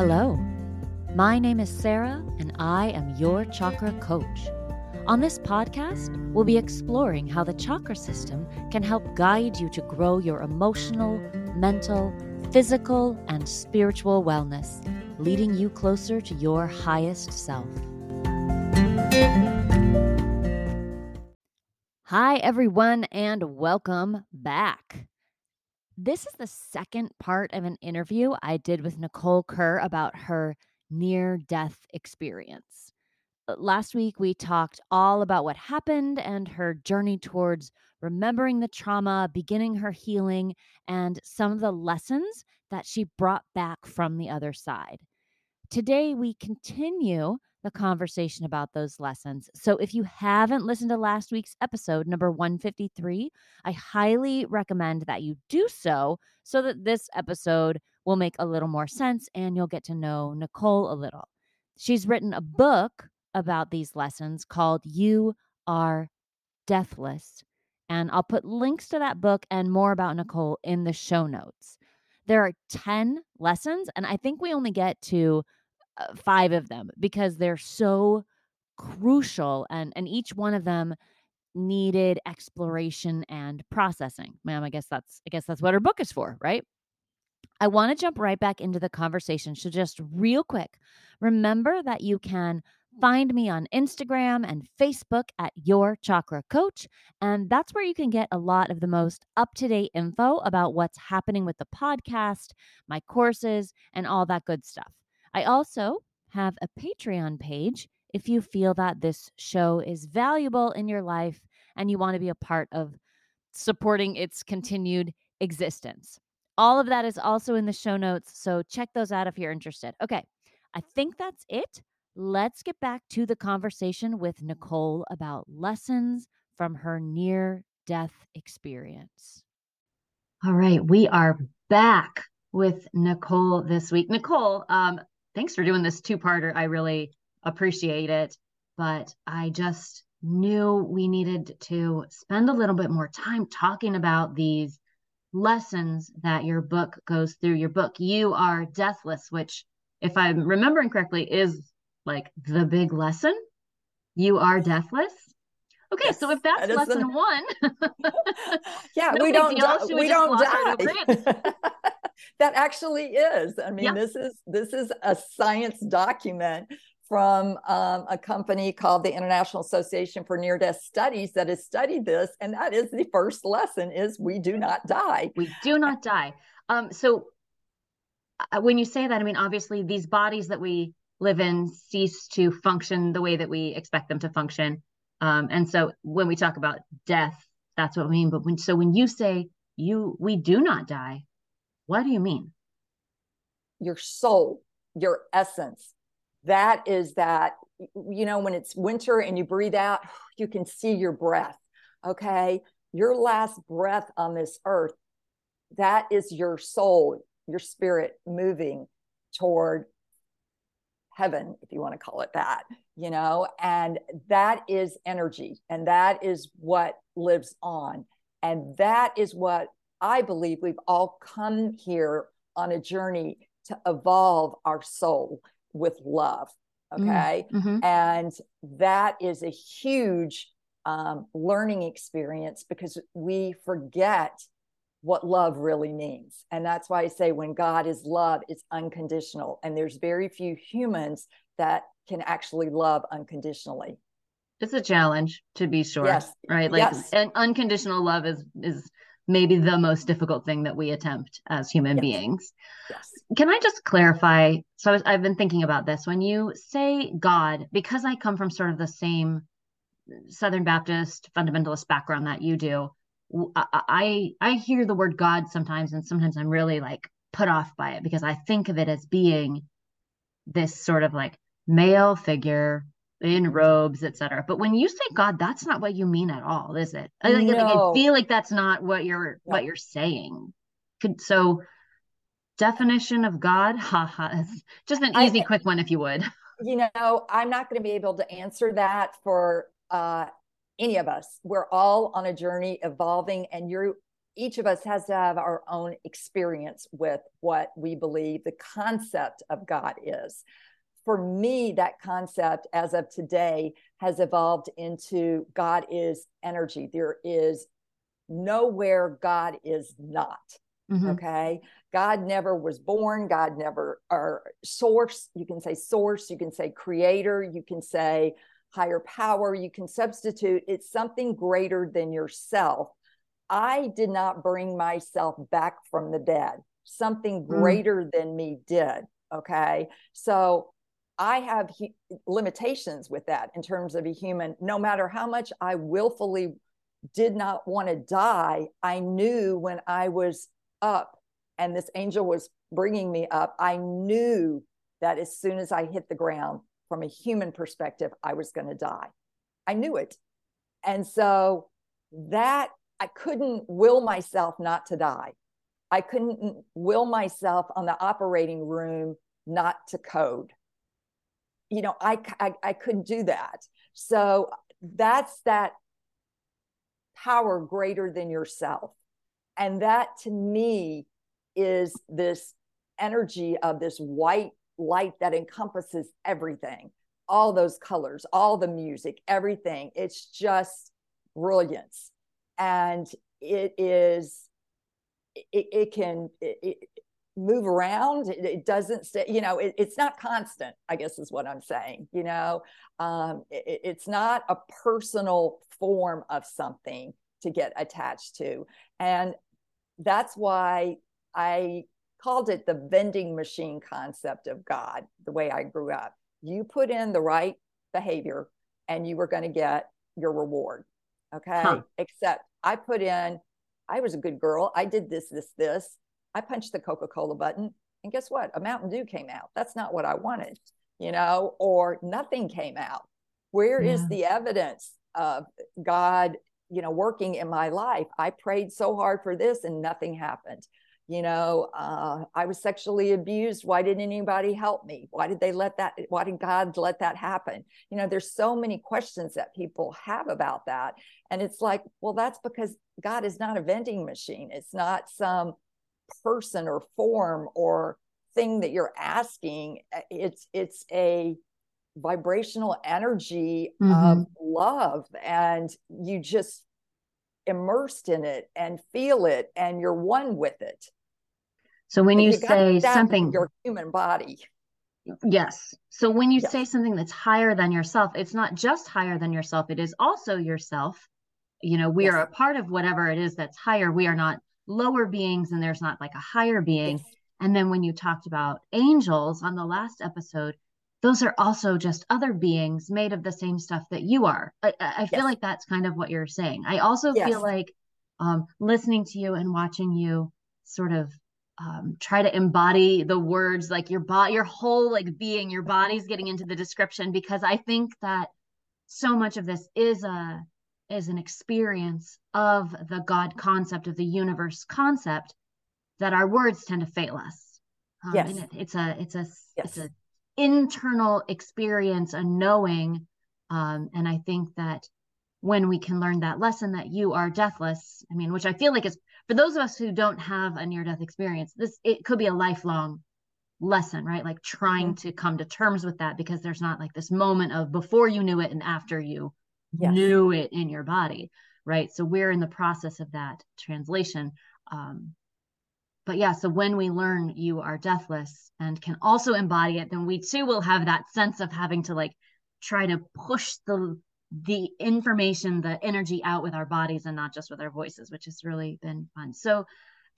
Hello, my name is Sarah, and I am your chakra coach. On this podcast, we'll be exploring how the chakra system can help guide you to grow your emotional, mental, physical, and spiritual wellness, leading you closer to your highest self. Hi, everyone, and welcome back. This is the second part of an interview I did with Nicole Kerr about her near death experience. Uh, last week, we talked all about what happened and her journey towards remembering the trauma, beginning her healing, and some of the lessons that she brought back from the other side. Today, we continue the conversation about those lessons. So if you haven't listened to last week's episode, number 153, I highly recommend that you do so so that this episode will make a little more sense and you'll get to know Nicole a little. She's written a book about these lessons called You Are Deathless. And I'll put links to that book and more about Nicole in the show notes. There are 10 lessons, and I think we only get to Uh, five of them because they're so crucial and and each one of them needed exploration and processing. Ma'am i guess that's i guess that's what her book is for right? I want to jump right back into the conversation so just real quick remember that you can find me on instagram and facebook at your chakra coach and that's where you can get a lot of the most up-to-date info about what's happening with the podcast my courses and all that good stuff I also have a Patreon page if you feel that this show is valuable in your life and you want to be a part of supporting its continued existence. All of that is also in the show notes, so check those out if you're interested. Okay, I think that's it. Let's get back to the conversation with Nicole about lessons from her near death experience. All right, we are back with Nicole this week. Nicole, um, thanks for doing this two parter. I really appreciate it. But I just knew we needed to spend a little bit more time talking about these lessons that your book goes through. Your book, You Are Deathless, which, if I'm remembering correctly, is like the big lesson. You are deathless. Okay, yes, so if that's that lesson the... one, yeah, no we don't, we, we don't die. that actually is. I mean, yeah. this is this is a science document from um, a company called the International Association for Near Death Studies that has studied this, and that is the first lesson: is we do not die. We do not die. Um, so uh, when you say that, I mean, obviously, these bodies that we live in cease to function the way that we expect them to function. Um, and so when we talk about death, that's what we mean. But when so when you say you we do not die, what do you mean? Your soul, your essence. That is that, you know, when it's winter and you breathe out, you can see your breath. Okay. Your last breath on this earth, that is your soul, your spirit moving toward heaven, if you want to call it that, you know, and that is energy and that is what lives on. And that is what I believe we've all come here on a journey to evolve our soul with love. Mm, okay. Mm-hmm. And that is a huge um, learning experience because we forget what love really means. And that's why I say when God is love, it's unconditional. And there's very few humans that can actually love unconditionally. It's a challenge to be sure. Yes. Right. Like yes. and unconditional love is is maybe the most difficult thing that we attempt as human yes. beings. Yes. Can I just clarify? So I've been thinking about this. When you say God, because I come from sort of the same Southern Baptist fundamentalist background that you do, I I hear the word God sometimes, and sometimes I'm really like put off by it because I think of it as being this sort of like male figure in robes, etc. But when you say God, that's not what you mean at all, is it? I, like, no. I feel like that's not what you're no. what you're saying. Could so definition of God, haha, just an easy, I, quick one, if you would. You know, I'm not going to be able to answer that for uh, any of us. We're all on a journey evolving, and you're each of us has to have our own experience with what we believe the concept of God is. For me, that concept as of today has evolved into God is energy. There is nowhere God is not. Mm-hmm. Okay. God never was born. God never, or source, you can say source, you can say creator, you can say higher power, you can substitute. It's something greater than yourself. I did not bring myself back from the dead, something mm. greater mm. than me did. Okay. So I have he- limitations with that in terms of a human. No matter how much I willfully did not want to die, I knew when I was up and this angel was bringing me up, I knew that as soon as I hit the ground, from a human perspective, I was going to die. I knew it. And so that I couldn't will myself not to die. I couldn't will myself on the operating room not to code. You know, I, I, I couldn't do that. So that's that power greater than yourself. And that to me is this energy of this white light that encompasses everything, all those colors, all the music, everything. It's just brilliance. And it is, it, it can it, move around. It, it, doesn't stay, you know, it's not constant, I guess is what I'm saying. You know, um, it's not a personal form of something to get attached to. And that's why I called it the vending machine concept of God, the way I grew up. You put in the right behavior and you were going to get your reward. Okay. Huh. Except I put in, I was a good girl. I did this, this, this. I punched the Coca Cola button. And guess what? A Mountain Dew came out. That's not what I wanted, you know, or nothing came out. Where yeah. is the evidence of God, you know, working in my life? I prayed so hard for this and nothing happened you know uh, i was sexually abused why didn't anybody help me why did they let that why did god let that happen you know there's so many questions that people have about that and it's like well that's because god is not a vending machine it's not some person or form or thing that you're asking it's it's a vibrational energy mm-hmm. of love and you just immersed in it and feel it and you're one with it so when you, you say something, your human body. Yes. So when you yes. say something that's higher than yourself, it's not just higher than yourself, it is also yourself. You know, we yes. are a part of whatever it is that's higher. We are not lower beings and there's not like a higher being. Yes. And then when you talked about angels on the last episode, those are also just other beings made of the same stuff that you are. I, I feel like that's kind of what you're saying. I also feel like um, listening to you and watching you sort of um, try to embody the words like your body your whole like being your body's getting into the description because i think that so much of this is a is an experience of the god concept of the universe concept that our words tend to fail us um, yes. It, it's a it's a yes. it's a internal experience a knowing um, and i think that when we can learn that lesson that you are deathless i mean which i feel like is for those of us who don't have a near death experience this it could be a lifelong lesson right like trying mm-hmm. to come to terms with that because there's not like this moment of before you knew it and after you knew it in your body right so we're in the process of that translation um but yeah so when we learn you are deathless and can also embody it then we too will have that sense of having to like try to push the the information, the energy out with our bodies and not just with our voices, which has really been fun. So,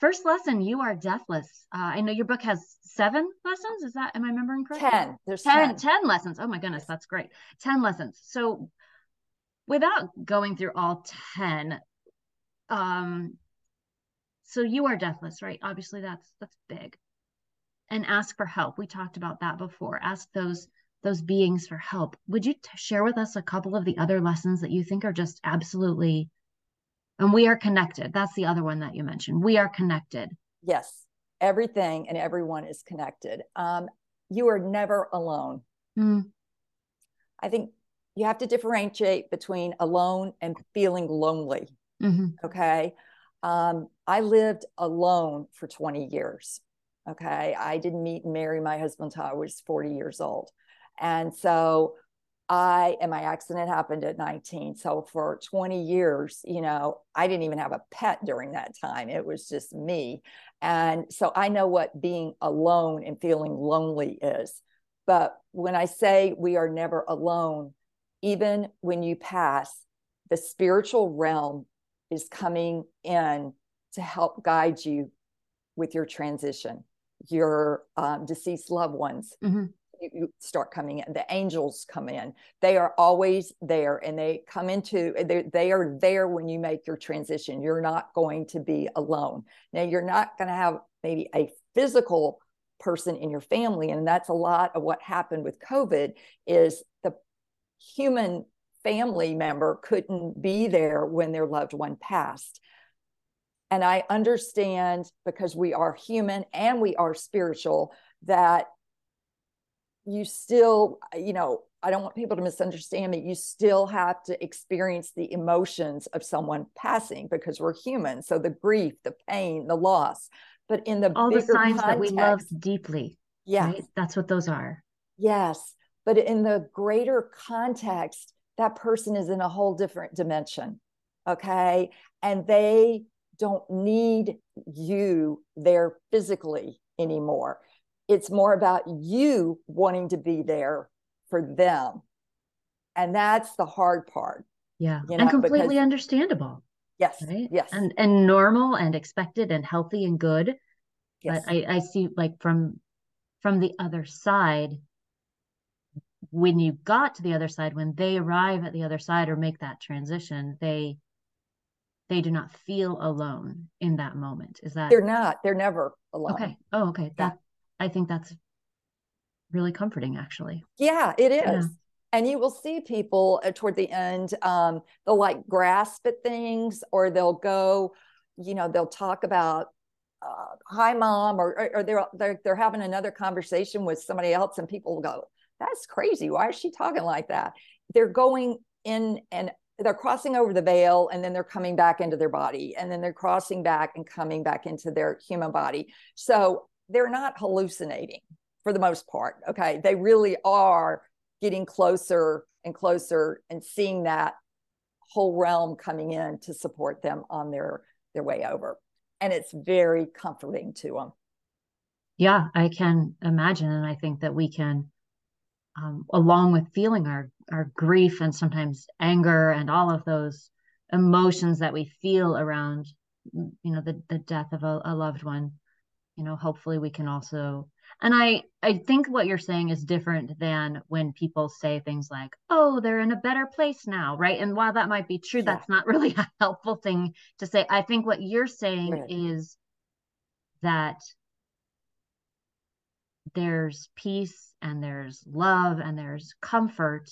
first lesson, you are deathless. Uh, I know your book has seven lessons. Is that, am I remembering correctly? 10. There's 10, 10. 10 lessons. Oh my goodness, that's great. 10 lessons. So, without going through all 10, um, so you are deathless, right? Obviously, that's that's big. And ask for help. We talked about that before. Ask those those beings for help. Would you t- share with us a couple of the other lessons that you think are just absolutely and we are connected. That's the other one that you mentioned. We are connected. Yes. Everything and everyone is connected. Um, you are never alone. Mm. I think you have to differentiate between alone and feeling lonely. Mm-hmm. Okay. Um, I lived alone for 20 years. Okay. I didn't meet and marry my husband until I was 40 years old. And so I and my accident happened at 19. So for 20 years, you know, I didn't even have a pet during that time. It was just me. And so I know what being alone and feeling lonely is. But when I say we are never alone, even when you pass, the spiritual realm is coming in to help guide you with your transition. Your um, deceased loved ones mm-hmm. you, you start coming in. The angels come in. They are always there, and they come into. They they are there when you make your transition. You're not going to be alone. Now you're not going to have maybe a physical person in your family, and that's a lot of what happened with COVID. Is the human family member couldn't be there when their loved one passed. And I understand because we are human and we are spiritual that you still, you know, I don't want people to misunderstand me. You still have to experience the emotions of someone passing because we're human. So the grief, the pain, the loss. But in the all the signs context, that we love deeply. Yeah. Right? That's what those are. Yes. But in the greater context, that person is in a whole different dimension. Okay. And they don't need you there physically anymore. It's more about you wanting to be there for them. And that's the hard part. Yeah. You know, and completely because, understandable. Yes. Right. Yes. And and normal and expected and healthy and good. Yes. But I, I see like from from the other side, when you got to the other side when they arrive at the other side or make that transition they they do not feel alone in that moment. Is that they're not. They're never alone. Okay. Oh okay. That i think that's really comforting actually. Yeah it is. Yeah. and you will see people uh, toward the end um they'll like grasp at things or they'll go you know they'll talk about uh, hi mom or, or, or they're, they're they're having another conversation with somebody else and people will go that's crazy. Why is she talking like that? They're going in and they're crossing over the veil and then they're coming back into their body and then they're crossing back and coming back into their human body. So they're not hallucinating for the most part. Okay. They really are getting closer and closer and seeing that whole realm coming in to support them on their their way over. And it's very comforting to them. Yeah, I can imagine. And I think that we can um, along with feeling our our grief and sometimes anger and all of those emotions that we feel around you know the, the death of a, a loved one you know hopefully we can also and i i think what you're saying is different than when people say things like oh they're in a better place now right and while that might be true yeah. that's not really a helpful thing to say i think what you're saying right. is that there's peace and there's love and there's comfort.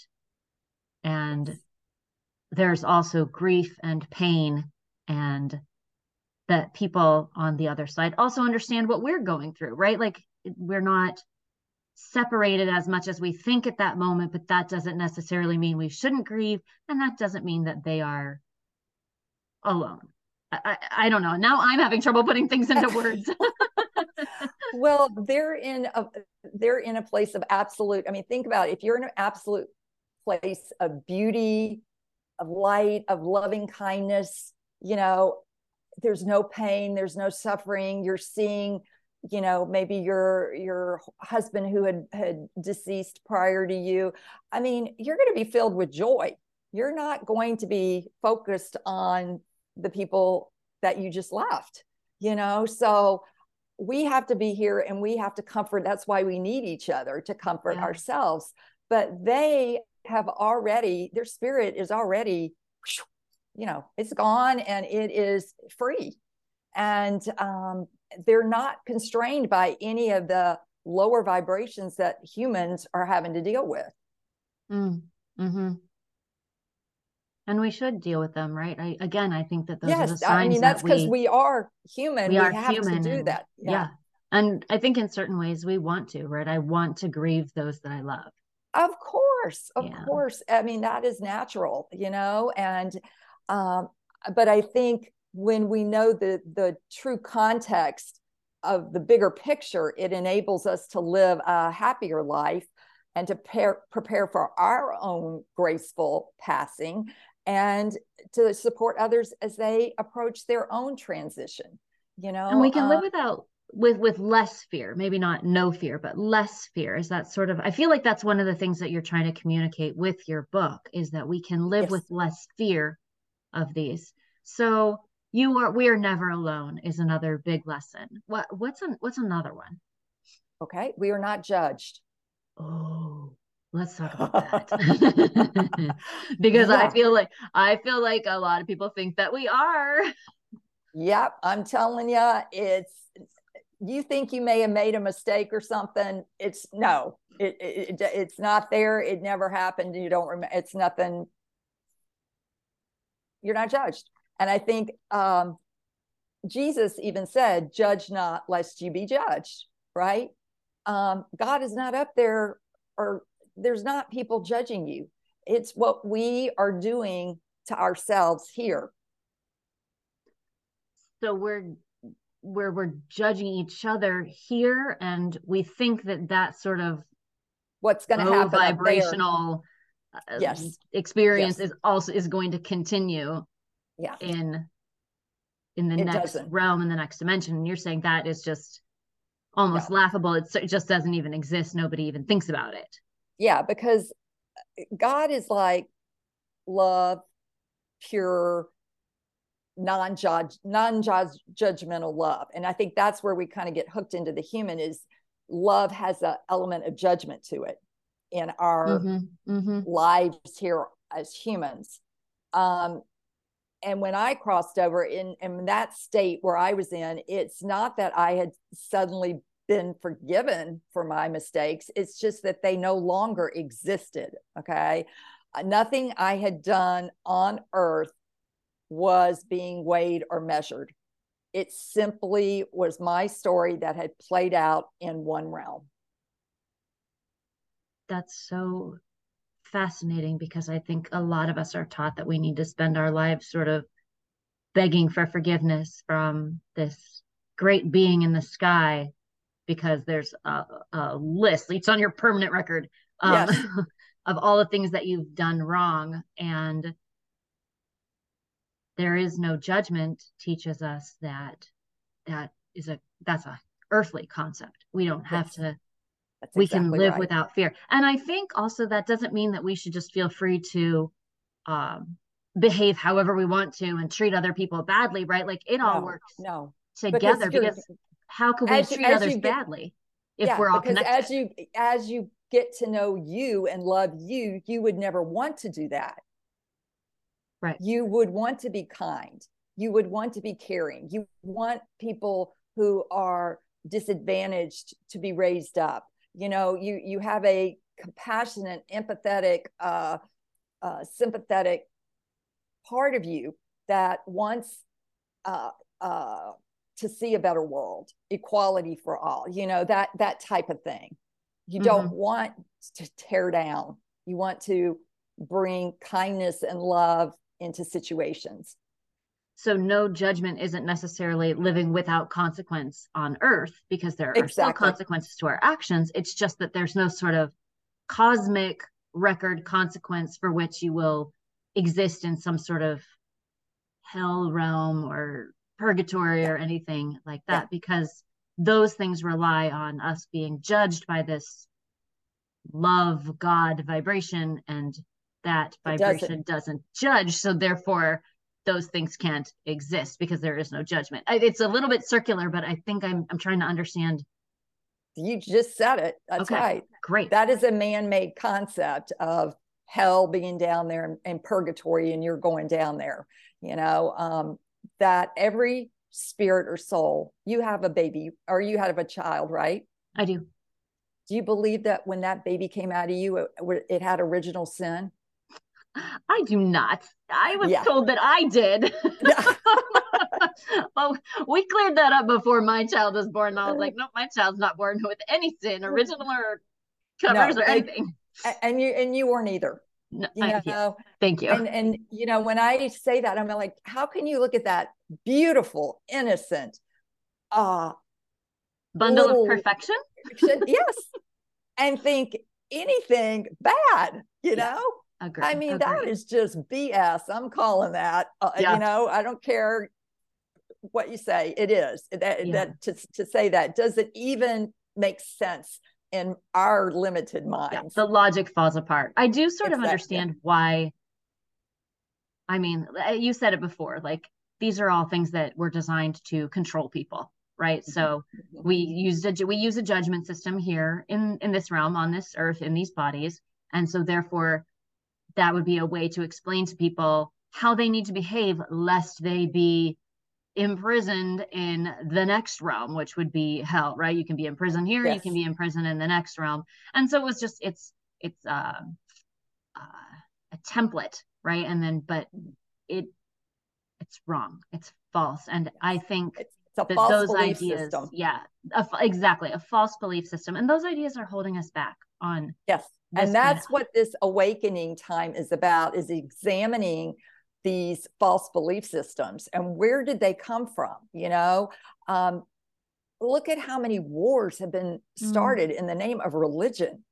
And there's also grief and pain and that people on the other side also understand what we're going through right? Like we're not separated as much as we think at that moment but that doesn't necessarily mean we shouldn't grieve and that doesn't mean that they are alone. I, I, I don't know. Now i'm having trouble putting things into words well, they're in a they're in a place of absolute. I mean, think about it. if you're in an absolute place of beauty, of light, of loving kindness. You know, there's no pain, there's no suffering. You're seeing, you know, maybe your your husband who had had deceased prior to you. I mean, you're going to be filled with joy. You're not going to be focused on the people that you just left. You know, so we have to be here and we have to comfort. That's why we need each other to comfort yeah. ourselves. But they have already, their spirit is already, you know, it's gone and it is free. And um, they're not constrained by any of the lower vibrations that humans are having to deal with. Mm. hmm and we should deal with them right? I, again i think that those yes, are the signs i mean that's because we, we, are human. we, we are have human to do and, that. yeah. yeah. And i think in certain ways we want to right? I want to grieve those that i love. Of course of yeah. course. I mean that is natural you know? And um but i think when we know the the true context of the bigger picture, it enables us to live a happier life and to pair, prepare for our own graceful passing and to support others as they approach their own transition you know and we can uh, live without with with less fear maybe not no fear but less fear is that sort of i feel like that's one of the things that you're trying to communicate with your book is that we can live yes. with less fear of these. So you are we are never alone is another big lesson. What what's an, what's another one? Okay we are not judged. Oh let's talk about that. Because yeah. i feel like i feel like a lot of people think that we are. Yep i'm telling you it's you think you may have made a mistake or something it's no it, it, it it's not there it never happened you don't remember it's nothing. You're not judged and i think um jesus even said judge not lest you be judged right? Um god is not up there or there's not people judging you. It's what we are doing to ourselves here. So we're where we're judging each other here and we think that that sort of what's going to happen vibrational uh, yes. experience yes. is also is going to continue yeah. in in the it next doesn't. realm in the next dimension. And you're saying that is just almost laughable. It's, it just doesn't even exist. Nobody even thinks about it yeah because god is like love pure non-judge non-judgmental love and i think that's where we kind of get hooked into the human is love has an element of judgment to it in our mm-hmm, mm-hmm. lives here as humans um, and when i crossed over in, in that state where i was in it's not that i had suddenly been forgiven for my mistakes it's just that they no longer existed okay uh, nothing i had done on earth was being weighed or measured. It simply was my story that had played out in one realm. That's so fascinating because I think a lot of us are taught that we need to spend our lives sort of begging for forgiveness from this great being in the sky because there's a, a list, it's on your permanent record um, yes. of all the things that you've done wrong. And there is no judgment teaches us that that is a that's a earthly concept we don't have yes. to that's we exactly can live right. without fear and i think also that doesn't mean that we should just feel free to um, behave however we want to and treat other people badly right like it no, all works no together because how could we treat others get, badly if yeah, we're all because connected as you as you get to know you and love you you would never want to do that Right. You would want to be kind. You would want to be caring. You want people who are disadvantaged to be raised up. You know, you you have a compassionate, empathetic, uh, uh, sympathetic part of you that wants uh, uh, to see a better world, equality for all. You know that that type of thing. You mm-hmm. don't want to tear down. You want to bring kindness and love into situations. So no judgment isn't necessarily living without consequence on earth because there are exactly. still consequences to our actions. It's just that there's no sort of cosmic record consequence for which you will exist in some sort of hell realm or purgatory or anything like that because those things rely on us being judged by this love god vibration and that vibration doesn't. doesn't judge. So therefore, those things can't exist because there is no judgment. It's a little bit circular, but I think I'm I'm trying to understand. You just said it. That's okay, right. Great. That is a man-made concept of hell being down there and, purgatory, and you're going down there. You know um, that every spirit or soul, you have a baby or you have a child, right? I do. Do you believe that when that baby came out of you, it, it had original sin? I do not. I was yeah. told that I did. well, we cleared that up before my child was born. And I was like, no, my child's not born with any sin, original or covers no, or anything. And you and you weren't either. No, you know, yeah. thank you. And and you know, when I say that, I'm like, how can you look at that beautiful, innocent, uh bundle of perfection? yes. and think anything bad, you yeah. know? Agreed. I mean, Agreed. that is just BS. I'm calling that. Uh, yeah. You know, I don't care what you say. It is that, yeah. that to, to say that does it even make sense in our limited minds? Yeah, the logic falls apart. I do sort of understand why. I mean, uh, you said it before. Like these are all things that were designed to control people, right? Mm-hmm. So mm-hmm. we used a we use a judgment system here in in this realm on this earth in these bodies, and so therefore that would be a way to explain to people how they need to behave lest they be imprisoned in the next realm which would be hell right? You can be in prison here yes. you can be in prison in the next realm. And so it was just it's it's uh, uh, a template right? And then but it it's wrong. It's false. And i think it's, it's that those ideas system. yeah a, exactly a false belief system. And those ideas are holding us back on yes. and that's what this awakening time is about is examining these false belief systems and where did they come from you know um, look at how many wars have been mm. started mm. in the name of religion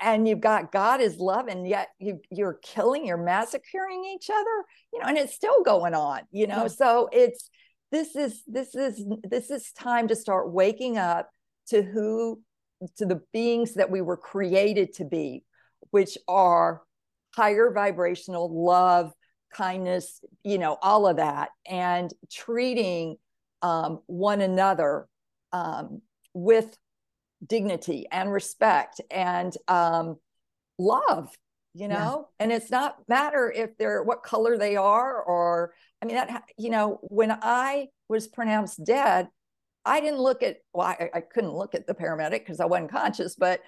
and you've got god is love and yet you you're killing you're massacring each other you know and it's still going on you know yeah. so it's this is this is this is time to start waking up to who to the beings that we were created to be, which are higher vibrational love, kindness, you know, all of that, and treating um, one another um, with dignity and respect and um, love you know yeah. and it's not matter if they're what color they are or i mean that you know when i was pronounced dead I didn't look at, well, I, I couldn't look at the paramedic because I wasn't conscious, but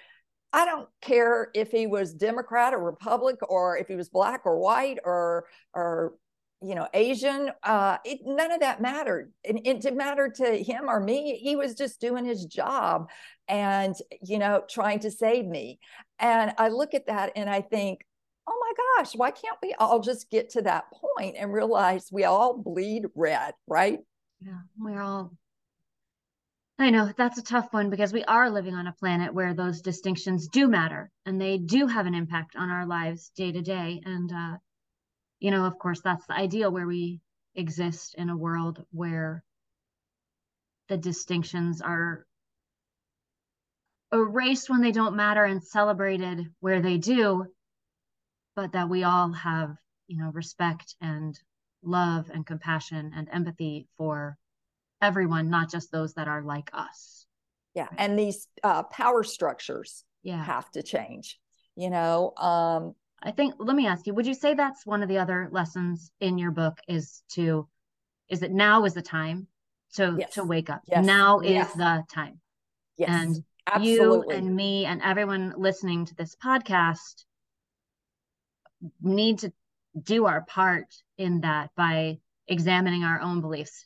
I don't care if he was Democrat or Republic or if he was black or white or, or, you know, Asian. Uh, it, none of that mattered. And it didn't matter to him or me. He was just doing his job and, you know, trying to save me. And I look at that and I think, oh my gosh, why can't we all just get to that point and realize we all bleed red, right? Yeah, we're all I know that's a tough one because we are living on a planet where those distinctions do matter and they do have an impact on our lives day to day. And, uh, you know, of course, that's the ideal where we exist in a world where the distinctions are erased when they don't matter and celebrated where they do, but that we all have, you know, respect and love and compassion and empathy for everyone, not just those that are like us. Yeah. And these uh, power structures yeah. have to change, you know. Um, I think, let me ask you, would you say that's one of the other lessons in your book is to, is that now is the time to, yes. to wake up? Yes. Now is yes. the time. Yes. And Absolutely. you and me and everyone listening to this podcast need to do our part in that by examining our own beliefs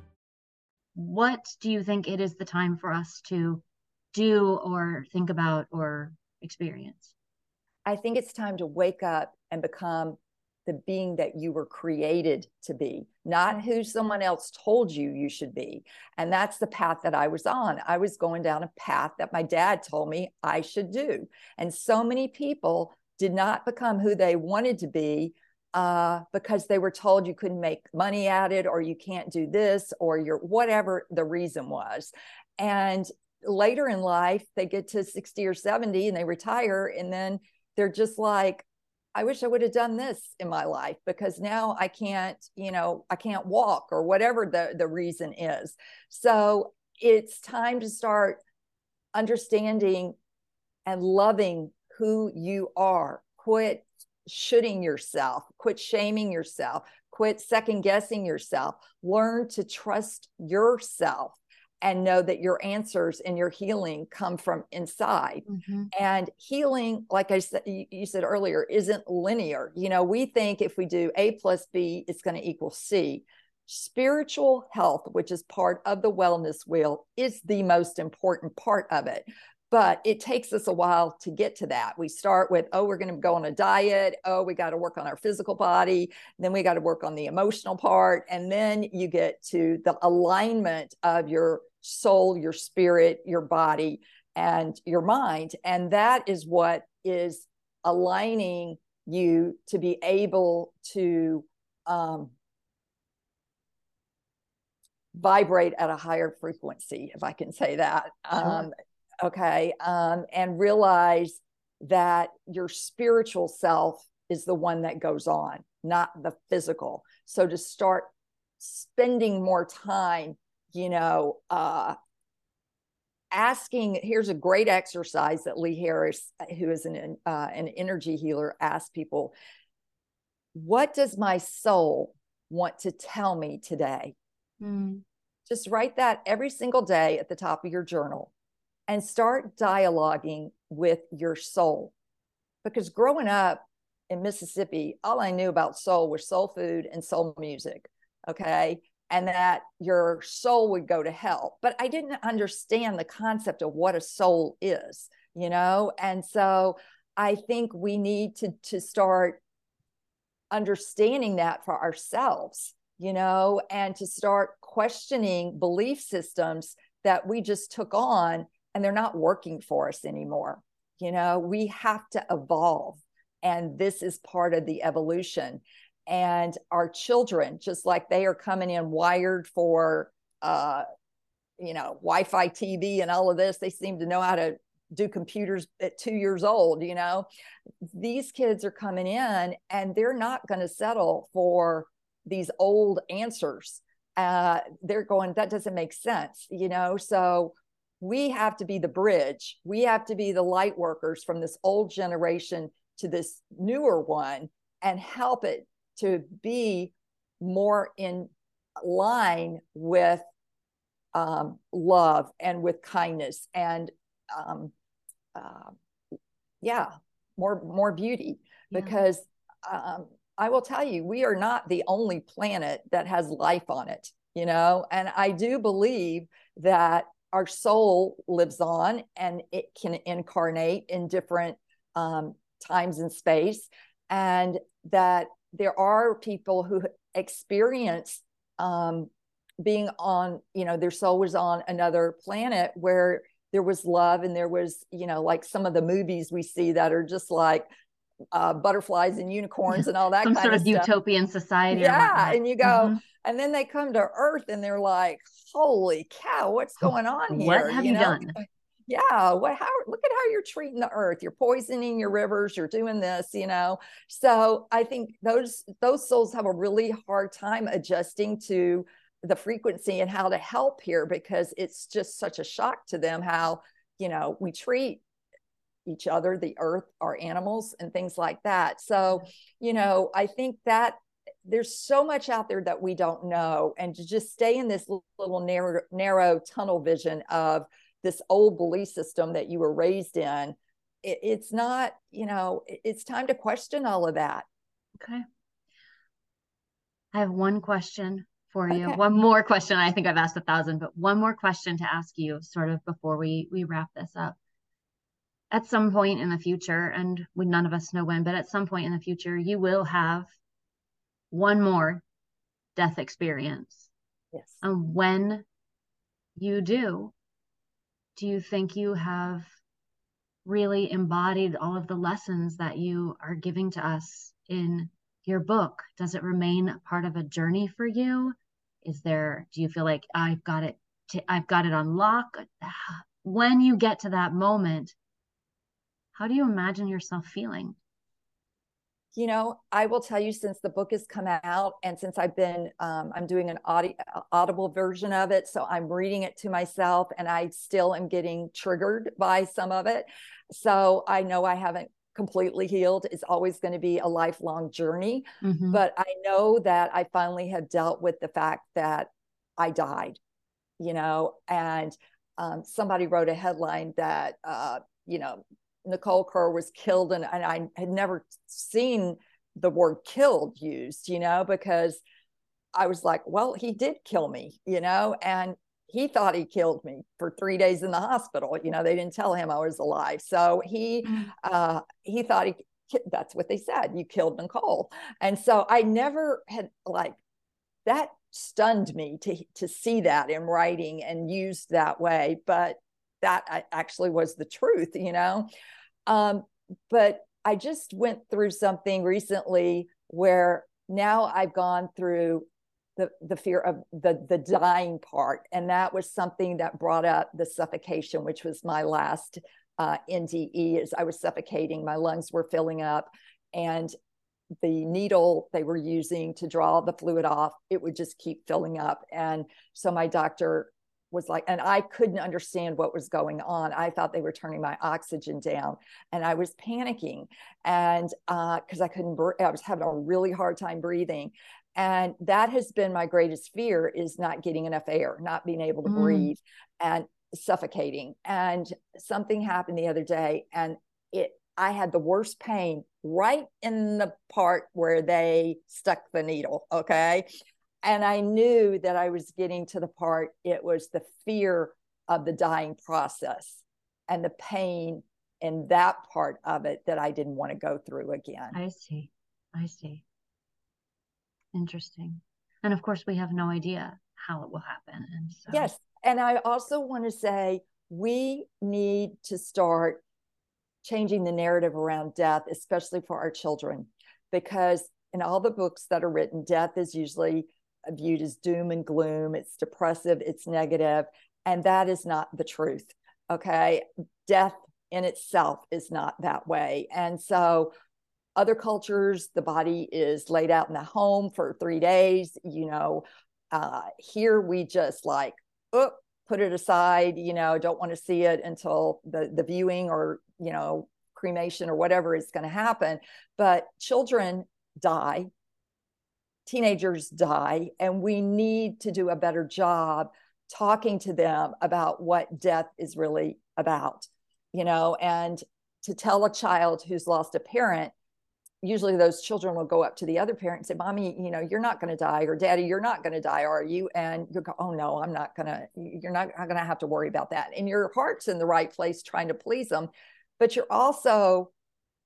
what do you think it is the time for us to do or think about or experience? I think it's time to wake up and become the being that you were created to be, not who someone else told you you should be. And that's the path that I was on. I was going down a path that my dad told me I should do. And so many people did not become who they wanted to be uh, because they were told you couldn't make money at it or you can't do this or you're whatever the reason was. And later in life, they get to 60 or 70 and they retire. And then they're just like, I wish I would have done this in my life because now I can't, you know, I can't walk or whatever the, the reason is. So it's time to start understanding and loving who you are. Quit shooting yourself, quit shaming yourself, quit second guessing yourself. Learn to trust yourself and know that your answers and your healing come from inside. Mm-hmm. And healing, like I said, you said earlier, isn't linear. You know, we think if we do A plus B, it's going to equal C. Spiritual health, which is part of the wellness wheel, is the most important part of it. But it takes us a while to get to that. We start with, oh, we're going to go on a diet. Oh, we got to work on our physical body. Then we got to work on the emotional part. And then you get to the alignment of your soul, your spirit, your body, and your mind. And that is what is aligning you to be able to um, vibrate at a higher frequency, if I can say that. Um, okay. Um, and realize that your spiritual self is the one that goes on, not the physical. So to start spending more time you know, uh, asking here's a great exercise that Lee Harris, who is an, uh, an energy healer, asks people, What does my soul want to tell me today? Mm. Just write that every single day at the top of your journal and start dialoguing with your soul. Because growing up in Mississippi, all I knew about soul was soul food and soul music. Okay and that your soul would go to hell. But I didn't understand the concept of what a soul is, you know? And so I think we need to, to start understanding that for ourselves, you know, and to start questioning belief systems that we just took on and they're not working for us anymore. You know, we have to evolve. And this is part of the evolution and our children just like they are coming in wired for uh you know wi-fi tv and all of this they seem to know how to do computers at two years old you know these kids are coming in and they're not going to settle for these old answers uh they're going that doesn't make sense you know so we have to be the bridge. We have to be the light workers from this old generation to this newer one and help it to be more in line with um, love and with kindness and um, uh, yeah more more beauty. Yeah. because um, i will tell you we are not the only planet that has life on it you know? And i do believe that our soul lives on and it can incarnate in different um, times and space and that there are people who experience um, being on, you know, their soul was on another planet where there was love and there was, you know, like some of the movies we see that are just like uh, butterflies and unicorns and all that some sort of, of utopian society. Yeah, and you go, mm-hmm. and then they come to Earth and they're like, "Holy cow, what's going on here?" What have you, you know? done? yeah what how look at how you're treating the earth you're poisoning your rivers you're doing this you know so i think those those souls have a really hard time adjusting to the frequency and how to help here because it's just such a shock to them how you know we treat each other the earth our animals and things like that. So you know i think that there's so much out there that we don't know and to just stay in this little narrow narrow tunnel vision of this old belief system that you were raised in it, it's not you know it's time to question all of that. Okay. I have one question for you. Okay. one more question. I think i've asked a thousand but one more question to ask you sort of before we we wrap this up at some point in the future and we none of us know when but at some point in the future you will have one more death experience yes and when you do do you think you have really embodied all of the lessons that you are giving to us in your book? Does it remain part of a journey for you? Is there, do you feel like I've got it, to, I've got it on lock? When you get to that moment, how do you imagine yourself feeling? you know i will tell you since the book has come out and since i've been um, i'm doing an audio, audible version of it so i'm reading it to myself and i still am getting triggered by some of it so i know i haven't completely healed it's always going to be a lifelong journey mm-hmm. but i know that i finally have dealt with the fact that i died you know and um, somebody wrote a headline that uh, you know Nicole Kerr was killed, and, and I had never seen the word killed used, you know, because I was like, well, he did kill me, you know, and he thought he killed me for three days in the hospital. You know, they didn't tell him I was alive. So he mm. uh, he thought he that's what they said. You killed Nicole. And so I never had like that stunned me to to see that in writing and used that way. But that actually was the truth, you know. Um, but I just went through something recently where now I've gone through the the fear of the the dying part, and that was something that brought up the suffocation, which was my last uh, NDE. As I was suffocating, my lungs were filling up, and the needle they were using to draw the fluid off, it would just keep filling up. And so my doctor was like, and I couldn't understand what was going on. I thought they were turning my oxygen down, and I was panicking, and uh because uh, I couldn't, I was having a really hard time breathing, and that has been my greatest fear is not getting enough air, not being able to mm. breathe, and suffocating. And something happened the other day, and it, I had the worst pain right in the part where they stuck the needle. Okay and I knew that I was getting to the part, it was the fear of the dying process and the pain in that part of it that I didn't want to go through again. I see. I see. Interesting. And of course, we have no idea how it will happen. And so... Yes. And I also want to say we need to start changing the narrative around death, especially for our children, because in all the books that are written, death is usually viewed as doom and gloom. It's depressive, it's negative, and that is not the truth. Okay. Death in itself is not that way. And so, other cultures, the body is laid out in the home for three days. You know, uh, here we just like, oh, put it aside, you know, don't want to see it until the, the viewing or, you know, cremation or whatever is going to happen. But children die teenagers die, and we need to do a better job talking to them about what death is really about, you know, and to tell a child who's lost a parent, usually those children will go up to the other parent and say, Mommy, you know, you're not going to die, or Daddy, you're not going to die, are you? And you go, Oh, no, I'm not going to, you're not, not going to have to worry about that. And your heart's in the right place trying to please them, but you're also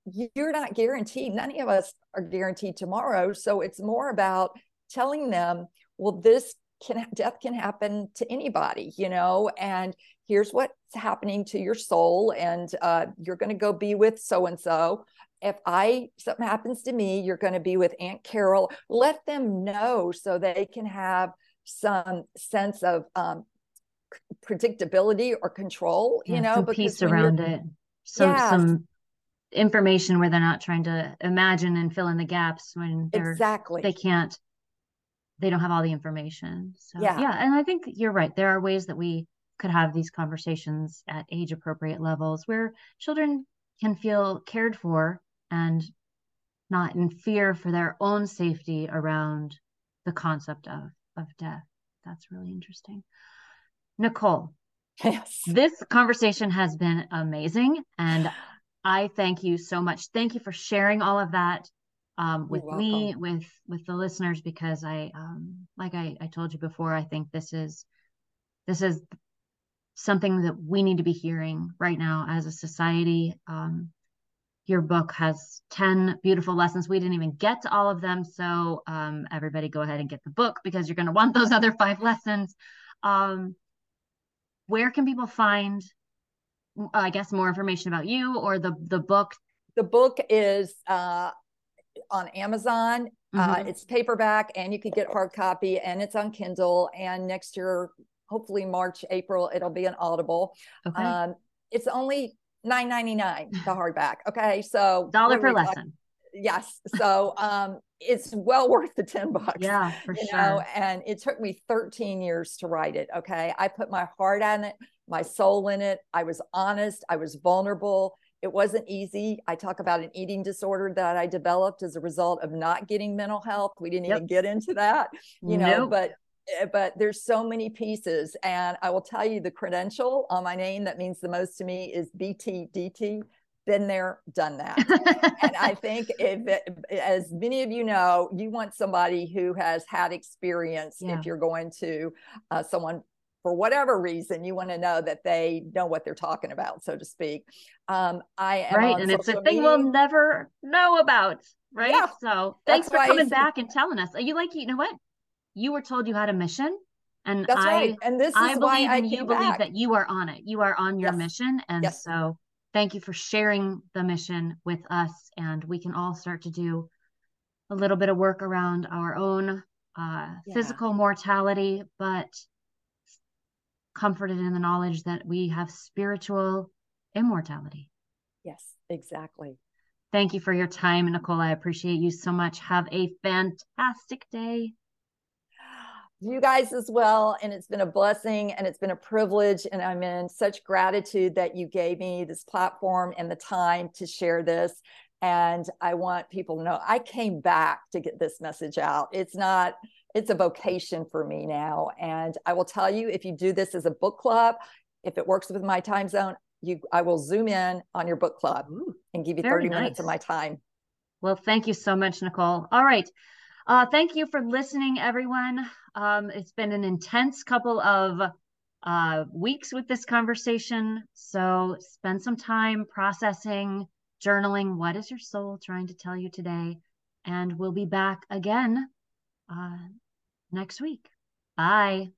you're not guaranteed none of us are guaranteed tomorrow. So it's more about telling them well this can death can happen to anybody you know and here's what's happening to your soul. And uh, you're going to go be with so and so if i something happens to me you're going to be with aunt carol. Let them know so they can have some sense of um, predictability or control yeah, you know because peace around it. Yeah. some information where they're not trying to imagine and fill in the gaps when they're exactly. they can't they don't have all the information. So yeah. yeah and i think you're right. There are ways that we could have these conversations at age appropriate levels where children can feel cared for and not in fear for their own safety around the concept of of death. That's really interesting. Nicole yes. this conversation has been amazing and I thank you so much. Thank you for sharing all of that um, with me, with with the listeners, because I, um, like I, I told you before, I think this is this is something that we need to be hearing right now as a society. Um, your book has 10 beautiful lessons. We didn't even get to all of them. So, um, everybody go ahead and get the book because you're going to want those other five lessons. Um, where can people find I guess, more information about you or the the book? The book is uh, on Amazon. Uh, Mhm. it's paperback, and you could get hard copy, and it's on Kindle. And next year, hopefully March, April, it'll be an Audible. okay. Um, it's only nine ninety nine the hardback. Okay, so Dollar per we talking- lesson. Yes, so um, it's well worth the ten bucks. Yeah, for you sure. know, and it took me 13 years to write it. Okay. I put my heart on it, my soul in it. I was honest, I was vulnerable. It wasn't easy. I talk about an eating disorder that I developed as a result of not getting mental health. We didn't Yep. even get into that, you know, but eh, but there's so many pieces and i will tell you the credential on my name that means the most to me is btdt been there done that and I think if, it- as many of you know, you want somebody who has had experience. Yeah. If you're going to uh, someone for whatever reason, you want to know that they know what they're talking about, so to speak. Um, I am right and it's a thing we'll never know about right Yeah, so thanks for coming back and telling us Are you like you know what you were told you had a mission and That's i right, and this is i why believe I and you believe back. that you are on it you are on your Yes. mission and Yes. so thank you for sharing the mission with us and we can all start to do a little bit of work around our own uh, Yeah. physical mortality but comforted in the knowledge that we have spiritual immortality Yes, exactly. Thank you for your time, Nicole. I appreciate you so much. Have a fantastic day. you guys as well. And it's been a blessing and it's been a privilege. And I'm in such gratitude that you gave me this platform and the time to share this. And I want people to know I came back to get this message out. It's not, it's a vocation for me now. And I will tell you if you do this as a book club, if it works with my time zone, you I will zoom in on your book club and give you very 30 minutes of my time. Well, thank you so much, Nicole. All right. Uh, thank you for listening, everyone. Um, it's been an intense couple of uh, weeks with this conversation. So spend some time processing, journaling. What is your soul trying to tell you today? And we'll be back again uh, next week. Bye.